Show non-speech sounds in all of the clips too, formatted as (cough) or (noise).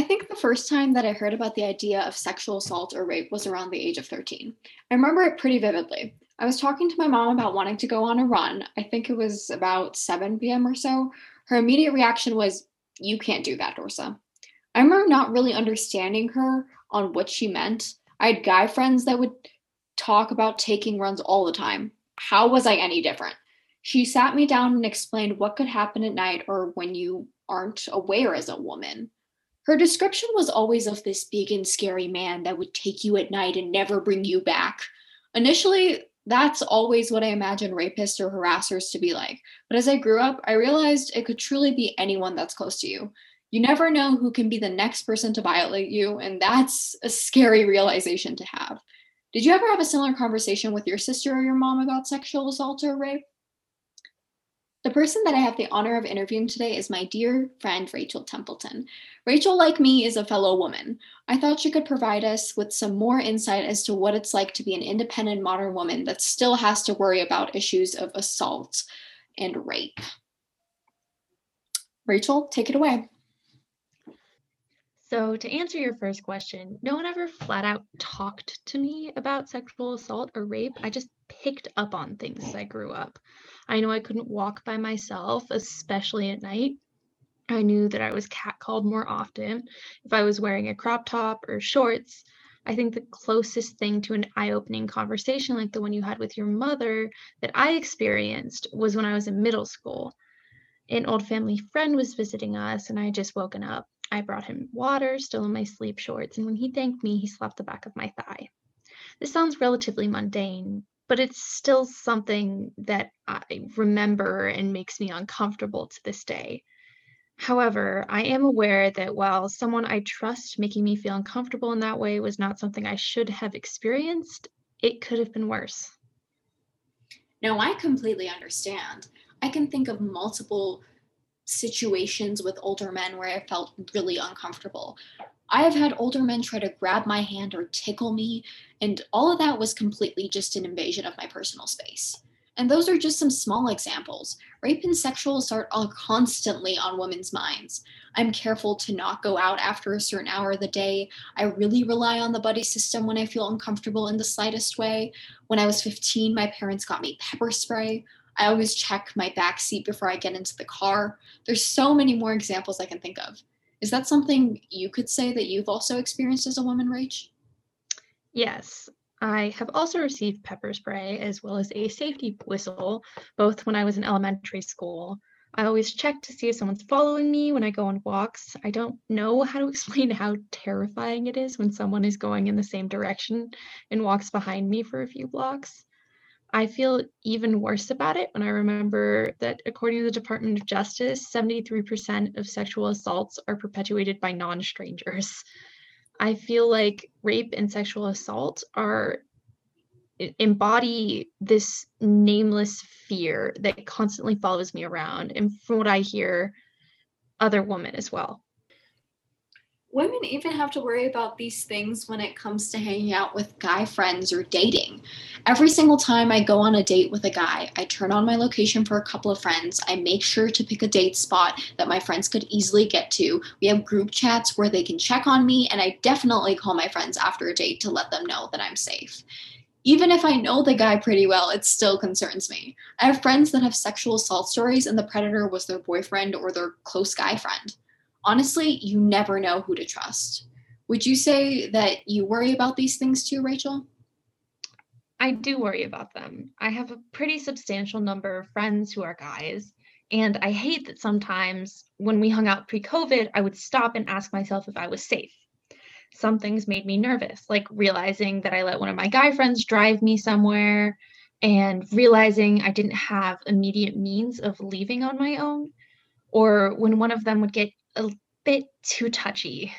I think the first time that I heard about the idea of sexual assault or rape was around the age of 13. I remember it pretty vividly. I was talking to my mom about wanting to go on a run. I think it was about 7 p.m. or so. Her immediate reaction was, You can't do that, Dorsa. I remember not really understanding her on what she meant. I had guy friends that would talk about taking runs all the time. How was I any different? She sat me down and explained what could happen at night or when you aren't aware as a woman. Her description was always of this big and scary man that would take you at night and never bring you back. Initially, that's always what I imagined rapists or harassers to be like. But as I grew up, I realized it could truly be anyone that's close to you. You never know who can be the next person to violate you, and that's a scary realization to have. Did you ever have a similar conversation with your sister or your mom about sexual assault or rape? The person that I have the honor of interviewing today is my dear friend Rachel Templeton. Rachel, like me, is a fellow woman. I thought she could provide us with some more insight as to what it's like to be an independent modern woman that still has to worry about issues of assault and rape. Rachel, take it away. So, to answer your first question, no one ever flat out talked to me about sexual assault or rape. I just picked up on things as I grew up. I know I couldn't walk by myself, especially at night. I knew that I was catcalled more often if I was wearing a crop top or shorts. I think the closest thing to an eye opening conversation like the one you had with your mother that I experienced was when I was in middle school. An old family friend was visiting us, and I had just woken up. I brought him water, still in my sleep shorts, and when he thanked me, he slapped the back of my thigh. This sounds relatively mundane, but it's still something that I remember and makes me uncomfortable to this day. However, I am aware that while someone I trust making me feel uncomfortable in that way was not something I should have experienced, it could have been worse. No, I completely understand. I can think of multiple situations with older men where I felt really uncomfortable. I have had older men try to grab my hand or tickle me, and all of that was completely just an invasion of my personal space. And those are just some small examples. Rape and sexual assault are constantly on women's minds. I'm careful to not go out after a certain hour of the day. I really rely on the buddy system when I feel uncomfortable in the slightest way. When I was 15, my parents got me pepper spray. I always check my back seat before I get into the car. There's so many more examples I can think of. Is that something you could say that you've also experienced as a woman, Rach? Yes. I have also received pepper spray as well as a safety whistle, both when I was in elementary school. I always check to see if someone's following me when I go on walks. I don't know how to (laughs) explain how terrifying it is when someone is going in the same direction and walks behind me for a few blocks. I feel even worse about it when I remember that, according to the Department of Justice, 73% of sexual assaults are perpetuated by non strangers. I feel like rape and sexual assault are embody this nameless fear that constantly follows me around. And from what I hear, other women as well women even have to worry about these things when it comes to hanging out with guy friends or dating. Every single time I go on a date with a guy, I turn on my location for a couple of friends. I make sure to pick a date spot that my friends could easily get to. We have group chats where they can check on me, and I definitely call my friends after a date to let them know that I'm safe. Even if I know the guy pretty well, it still concerns me. I have friends that have sexual assault stories, and the predator was their boyfriend or their close guy friend honestly, you never know who to trust. Would you say that you worry about these things too, Rachel? I do worry about them. I have a pretty substantial number of friends who are guys, and I hate that sometimes when we hung out pre COVID, I would stop and ask myself if I was safe. Some things made me nervous, like realizing that I let one of my guy friends drive me somewhere and realizing I didn't have immediate means of leaving on my own, or when one of them would get a bit too touchy.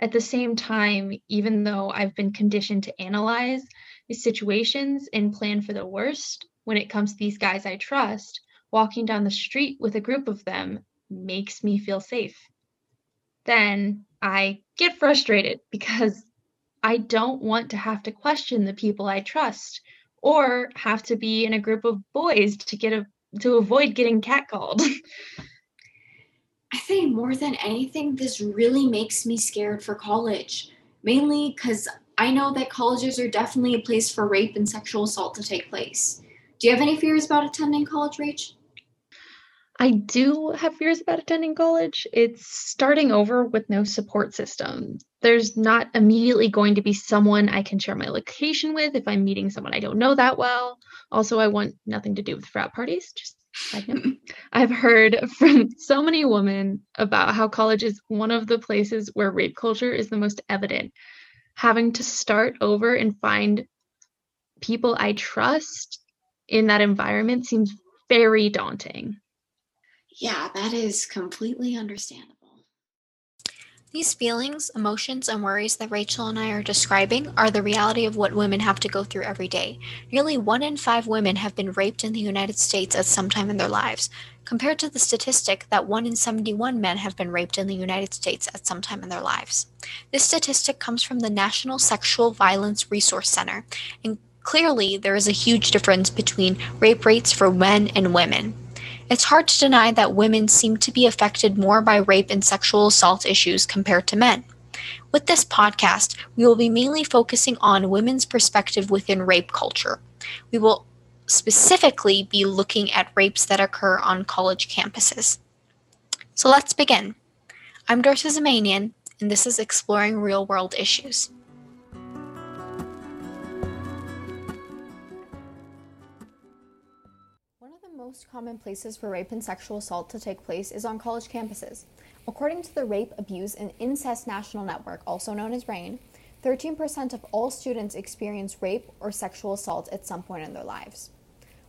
At the same time, even though I've been conditioned to analyze these situations and plan for the worst, when it comes to these guys I trust, walking down the street with a group of them makes me feel safe. Then I get frustrated because I don't want to have to question the people I trust or have to be in a group of boys to get a to avoid getting catcalled. (laughs) I think more than anything, this really makes me scared for college, mainly because I know that colleges are definitely a place for rape and sexual assault to take place. Do you have any fears about attending college, Rach? I do have fears about attending college. It's starting over with no support system. There's not immediately going to be someone I can share my location with if I'm meeting someone I don't know that well. Also, I want nothing to do with frat parties. Just I've heard from so many women about how college is one of the places where rape culture is the most evident. Having to start over and find people I trust in that environment seems very daunting. Yeah, that is completely understandable. These feelings, emotions, and worries that Rachel and I are describing are the reality of what women have to go through every day. Nearly one in five women have been raped in the United States at some time in their lives, compared to the statistic that one in 71 men have been raped in the United States at some time in their lives. This statistic comes from the National Sexual Violence Resource Center, and clearly there is a huge difference between rape rates for men and women. It's hard to deny that women seem to be affected more by rape and sexual assault issues compared to men. With this podcast, we will be mainly focusing on women's perspective within rape culture. We will specifically be looking at rapes that occur on college campuses. So let's begin. I'm Dorsa Zamanian, and this is Exploring Real World Issues. Most common places for rape and sexual assault to take place is on college campuses. According to the Rape, Abuse, and Incest National Network, also known as RAINN, 13% of all students experience rape or sexual assault at some point in their lives.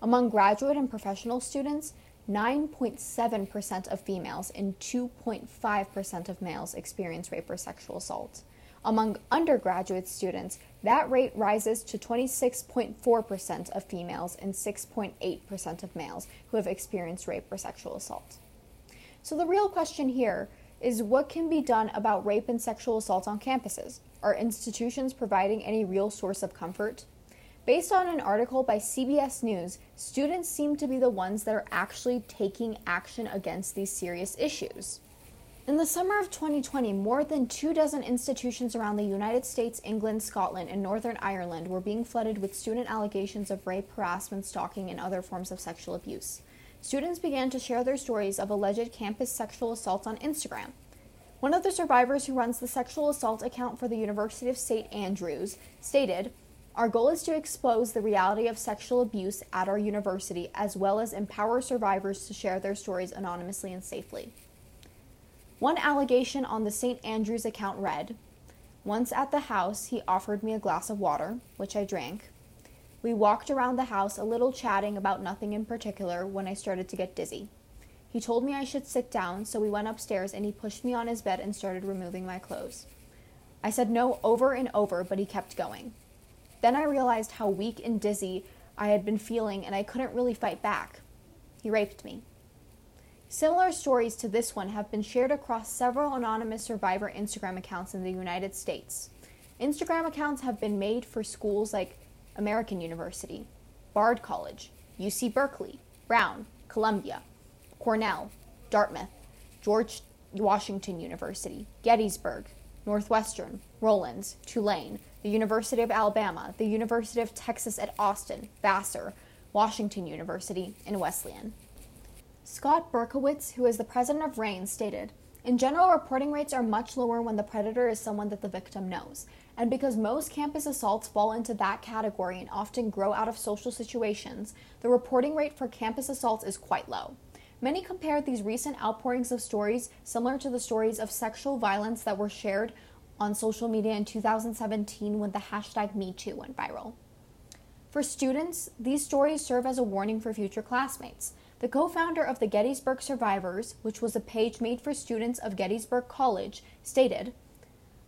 Among graduate and professional students, 9.7% of females and 2.5% of males experience rape or sexual assault. Among undergraduate students, that rate rises to 26.4% of females and 6.8% of males who have experienced rape or sexual assault. So, the real question here is what can be done about rape and sexual assault on campuses? Are institutions providing any real source of comfort? Based on an article by CBS News, students seem to be the ones that are actually taking action against these serious issues. In the summer of 2020, more than two dozen institutions around the United States, England, Scotland, and Northern Ireland were being flooded with student allegations of rape, harassment, stalking, and other forms of sexual abuse. Students began to share their stories of alleged campus sexual assaults on Instagram. One of the survivors who runs the sexual assault account for the University of St. Andrews stated, Our goal is to expose the reality of sexual abuse at our university as well as empower survivors to share their stories anonymously and safely. One allegation on the St. Andrews account read Once at the house, he offered me a glass of water, which I drank. We walked around the house a little chatting about nothing in particular when I started to get dizzy. He told me I should sit down, so we went upstairs and he pushed me on his bed and started removing my clothes. I said no over and over, but he kept going. Then I realized how weak and dizzy I had been feeling and I couldn't really fight back. He raped me. Similar stories to this one have been shared across several anonymous survivor Instagram accounts in the United States. Instagram accounts have been made for schools like American University, Bard College, UC Berkeley, Brown, Columbia, Cornell, Dartmouth, George Washington University, Gettysburg, Northwestern, Rollins, Tulane, the University of Alabama, the University of Texas at Austin, Vassar, Washington University, and Wesleyan. Scott Berkowitz, who is the president of RAINN, stated In general, reporting rates are much lower when the predator is someone that the victim knows. And because most campus assaults fall into that category and often grow out of social situations, the reporting rate for campus assaults is quite low. Many compared these recent outpourings of stories similar to the stories of sexual violence that were shared on social media in 2017 when the hashtag MeToo went viral. For students, these stories serve as a warning for future classmates. The co founder of the Gettysburg Survivors, which was a page made for students of Gettysburg College, stated,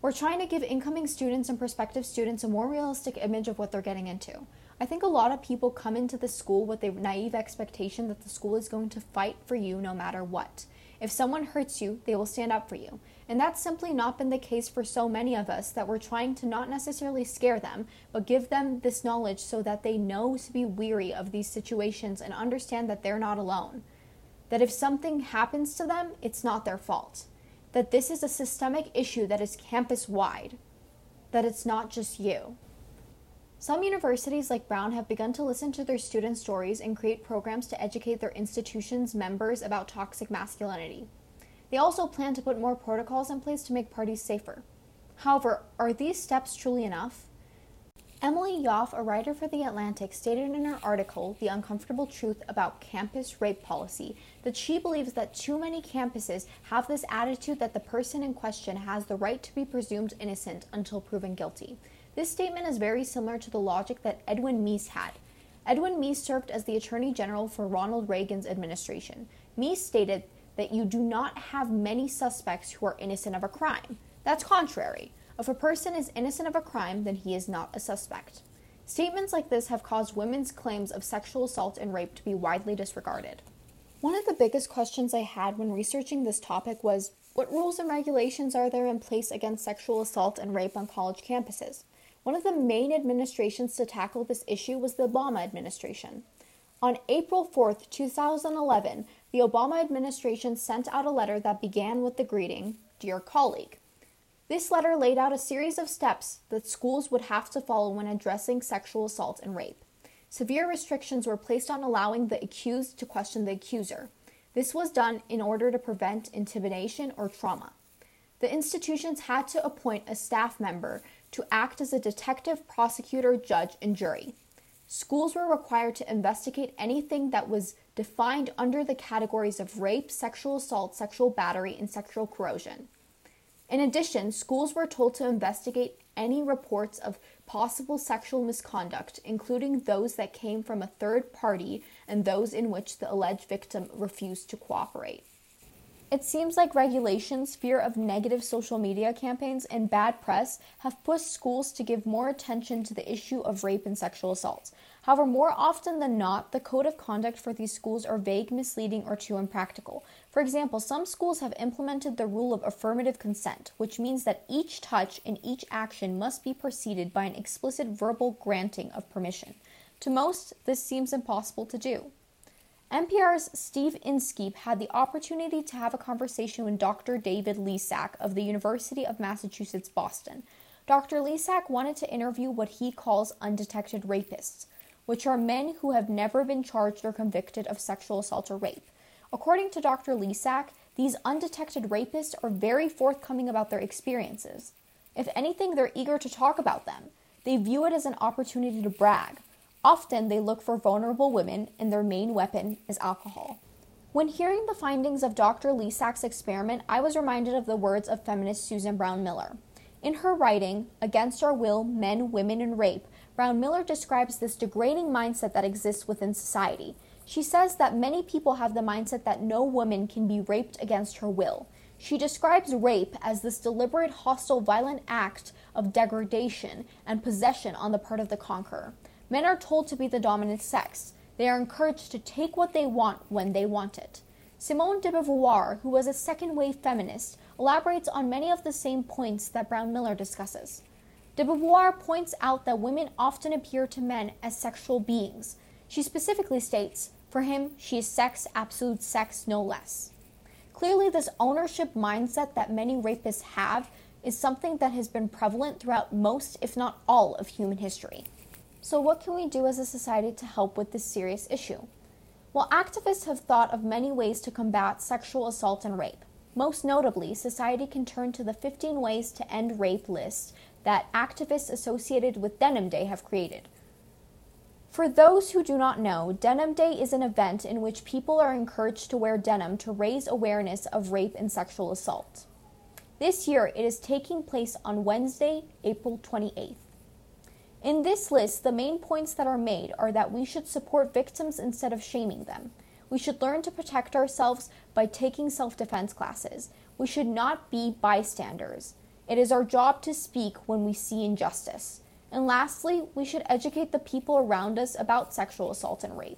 We're trying to give incoming students and prospective students a more realistic image of what they're getting into. I think a lot of people come into the school with a naive expectation that the school is going to fight for you no matter what. If someone hurts you, they will stand up for you. And that's simply not been the case for so many of us that we're trying to not necessarily scare them, but give them this knowledge so that they know to be weary of these situations and understand that they're not alone. that if something happens to them, it's not their fault, that this is a systemic issue that is campus wide, that it's not just you. Some universities like Brown have begun to listen to their student stories and create programs to educate their institution's members about toxic masculinity. They also plan to put more protocols in place to make parties safer. However, are these steps truly enough? Emily Yoffe, a writer for The Atlantic, stated in her article, The Uncomfortable Truth About Campus Rape Policy, that she believes that too many campuses have this attitude that the person in question has the right to be presumed innocent until proven guilty. This statement is very similar to the logic that Edwin Meese had. Edwin Meese served as the Attorney General for Ronald Reagan's administration. Meese stated that you do not have many suspects who are innocent of a crime. That's contrary. If a person is innocent of a crime, then he is not a suspect. Statements like this have caused women's claims of sexual assault and rape to be widely disregarded. One of the biggest questions I had when researching this topic was what rules and regulations are there in place against sexual assault and rape on college campuses? One of the main administrations to tackle this issue was the Obama administration. On April 4, 2011, the Obama administration sent out a letter that began with the greeting, Dear Colleague. This letter laid out a series of steps that schools would have to follow when addressing sexual assault and rape. Severe restrictions were placed on allowing the accused to question the accuser. This was done in order to prevent intimidation or trauma. The institutions had to appoint a staff member to act as a detective, prosecutor, judge, and jury. Schools were required to investigate anything that was defined under the categories of rape, sexual assault, sexual battery, and sexual coercion. In addition, schools were told to investigate any reports of possible sexual misconduct, including those that came from a third party and those in which the alleged victim refused to cooperate. It seems like regulations, fear of negative social media campaigns, and bad press have pushed schools to give more attention to the issue of rape and sexual assault. However, more often than not, the code of conduct for these schools are vague, misleading, or too impractical. For example, some schools have implemented the rule of affirmative consent, which means that each touch and each action must be preceded by an explicit verbal granting of permission. To most, this seems impossible to do. NPR's Steve Inskeep had the opportunity to have a conversation with Dr. David Lisak of the University of Massachusetts Boston. Dr. Lisak wanted to interview what he calls undetected rapists, which are men who have never been charged or convicted of sexual assault or rape. According to Dr. Lisak, these undetected rapists are very forthcoming about their experiences. If anything, they're eager to talk about them. They view it as an opportunity to brag. Often they look for vulnerable women, and their main weapon is alcohol. When hearing the findings of Dr. Lisak's experiment, I was reminded of the words of feminist Susan Brownmiller. In her writing, Against Our Will Men, Women, and Rape, Brownmiller describes this degrading mindset that exists within society. She says that many people have the mindset that no woman can be raped against her will. She describes rape as this deliberate, hostile, violent act of degradation and possession on the part of the conqueror. Men are told to be the dominant sex. They are encouraged to take what they want when they want it. Simone de Beauvoir, who was a second wave feminist, elaborates on many of the same points that Brownmiller discusses. De Beauvoir points out that women often appear to men as sexual beings. She specifically states, for him, she is sex, absolute sex, no less. Clearly, this ownership mindset that many rapists have is something that has been prevalent throughout most, if not all, of human history. So, what can we do as a society to help with this serious issue? Well, activists have thought of many ways to combat sexual assault and rape. Most notably, society can turn to the 15 Ways to End Rape list that activists associated with Denim Day have created. For those who do not know, Denim Day is an event in which people are encouraged to wear denim to raise awareness of rape and sexual assault. This year, it is taking place on Wednesday, April 28th. In this list, the main points that are made are that we should support victims instead of shaming them. We should learn to protect ourselves by taking self defense classes. We should not be bystanders. It is our job to speak when we see injustice. And lastly, we should educate the people around us about sexual assault and rape.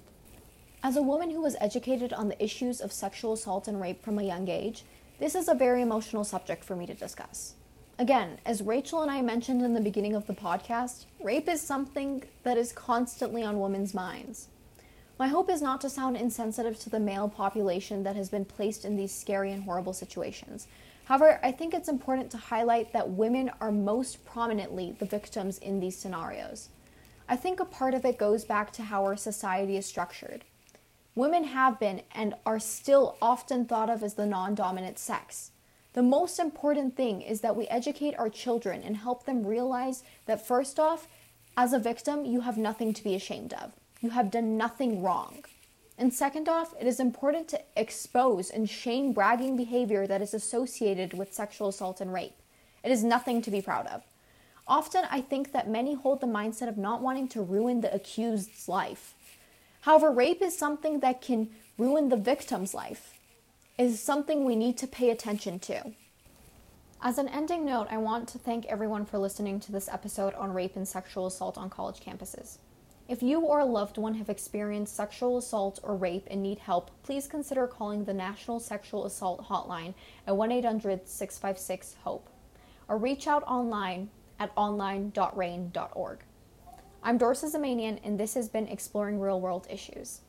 As a woman who was educated on the issues of sexual assault and rape from a young age, this is a very emotional subject for me to discuss. Again, as Rachel and I mentioned in the beginning of the podcast, rape is something that is constantly on women's minds. My hope is not to sound insensitive to the male population that has been placed in these scary and horrible situations. However, I think it's important to highlight that women are most prominently the victims in these scenarios. I think a part of it goes back to how our society is structured. Women have been and are still often thought of as the non dominant sex. The most important thing is that we educate our children and help them realize that, first off, as a victim, you have nothing to be ashamed of. You have done nothing wrong. And second off, it is important to expose and shame bragging behavior that is associated with sexual assault and rape. It is nothing to be proud of. Often, I think that many hold the mindset of not wanting to ruin the accused's life. However, rape is something that can ruin the victim's life. Is something we need to pay attention to. As an ending note, I want to thank everyone for listening to this episode on rape and sexual assault on college campuses. If you or a loved one have experienced sexual assault or rape and need help, please consider calling the National Sexual Assault Hotline at 1 800 656 HOPE or reach out online at online.rainn.org. I'm Dorsa Zamanian, and this has been Exploring Real World Issues.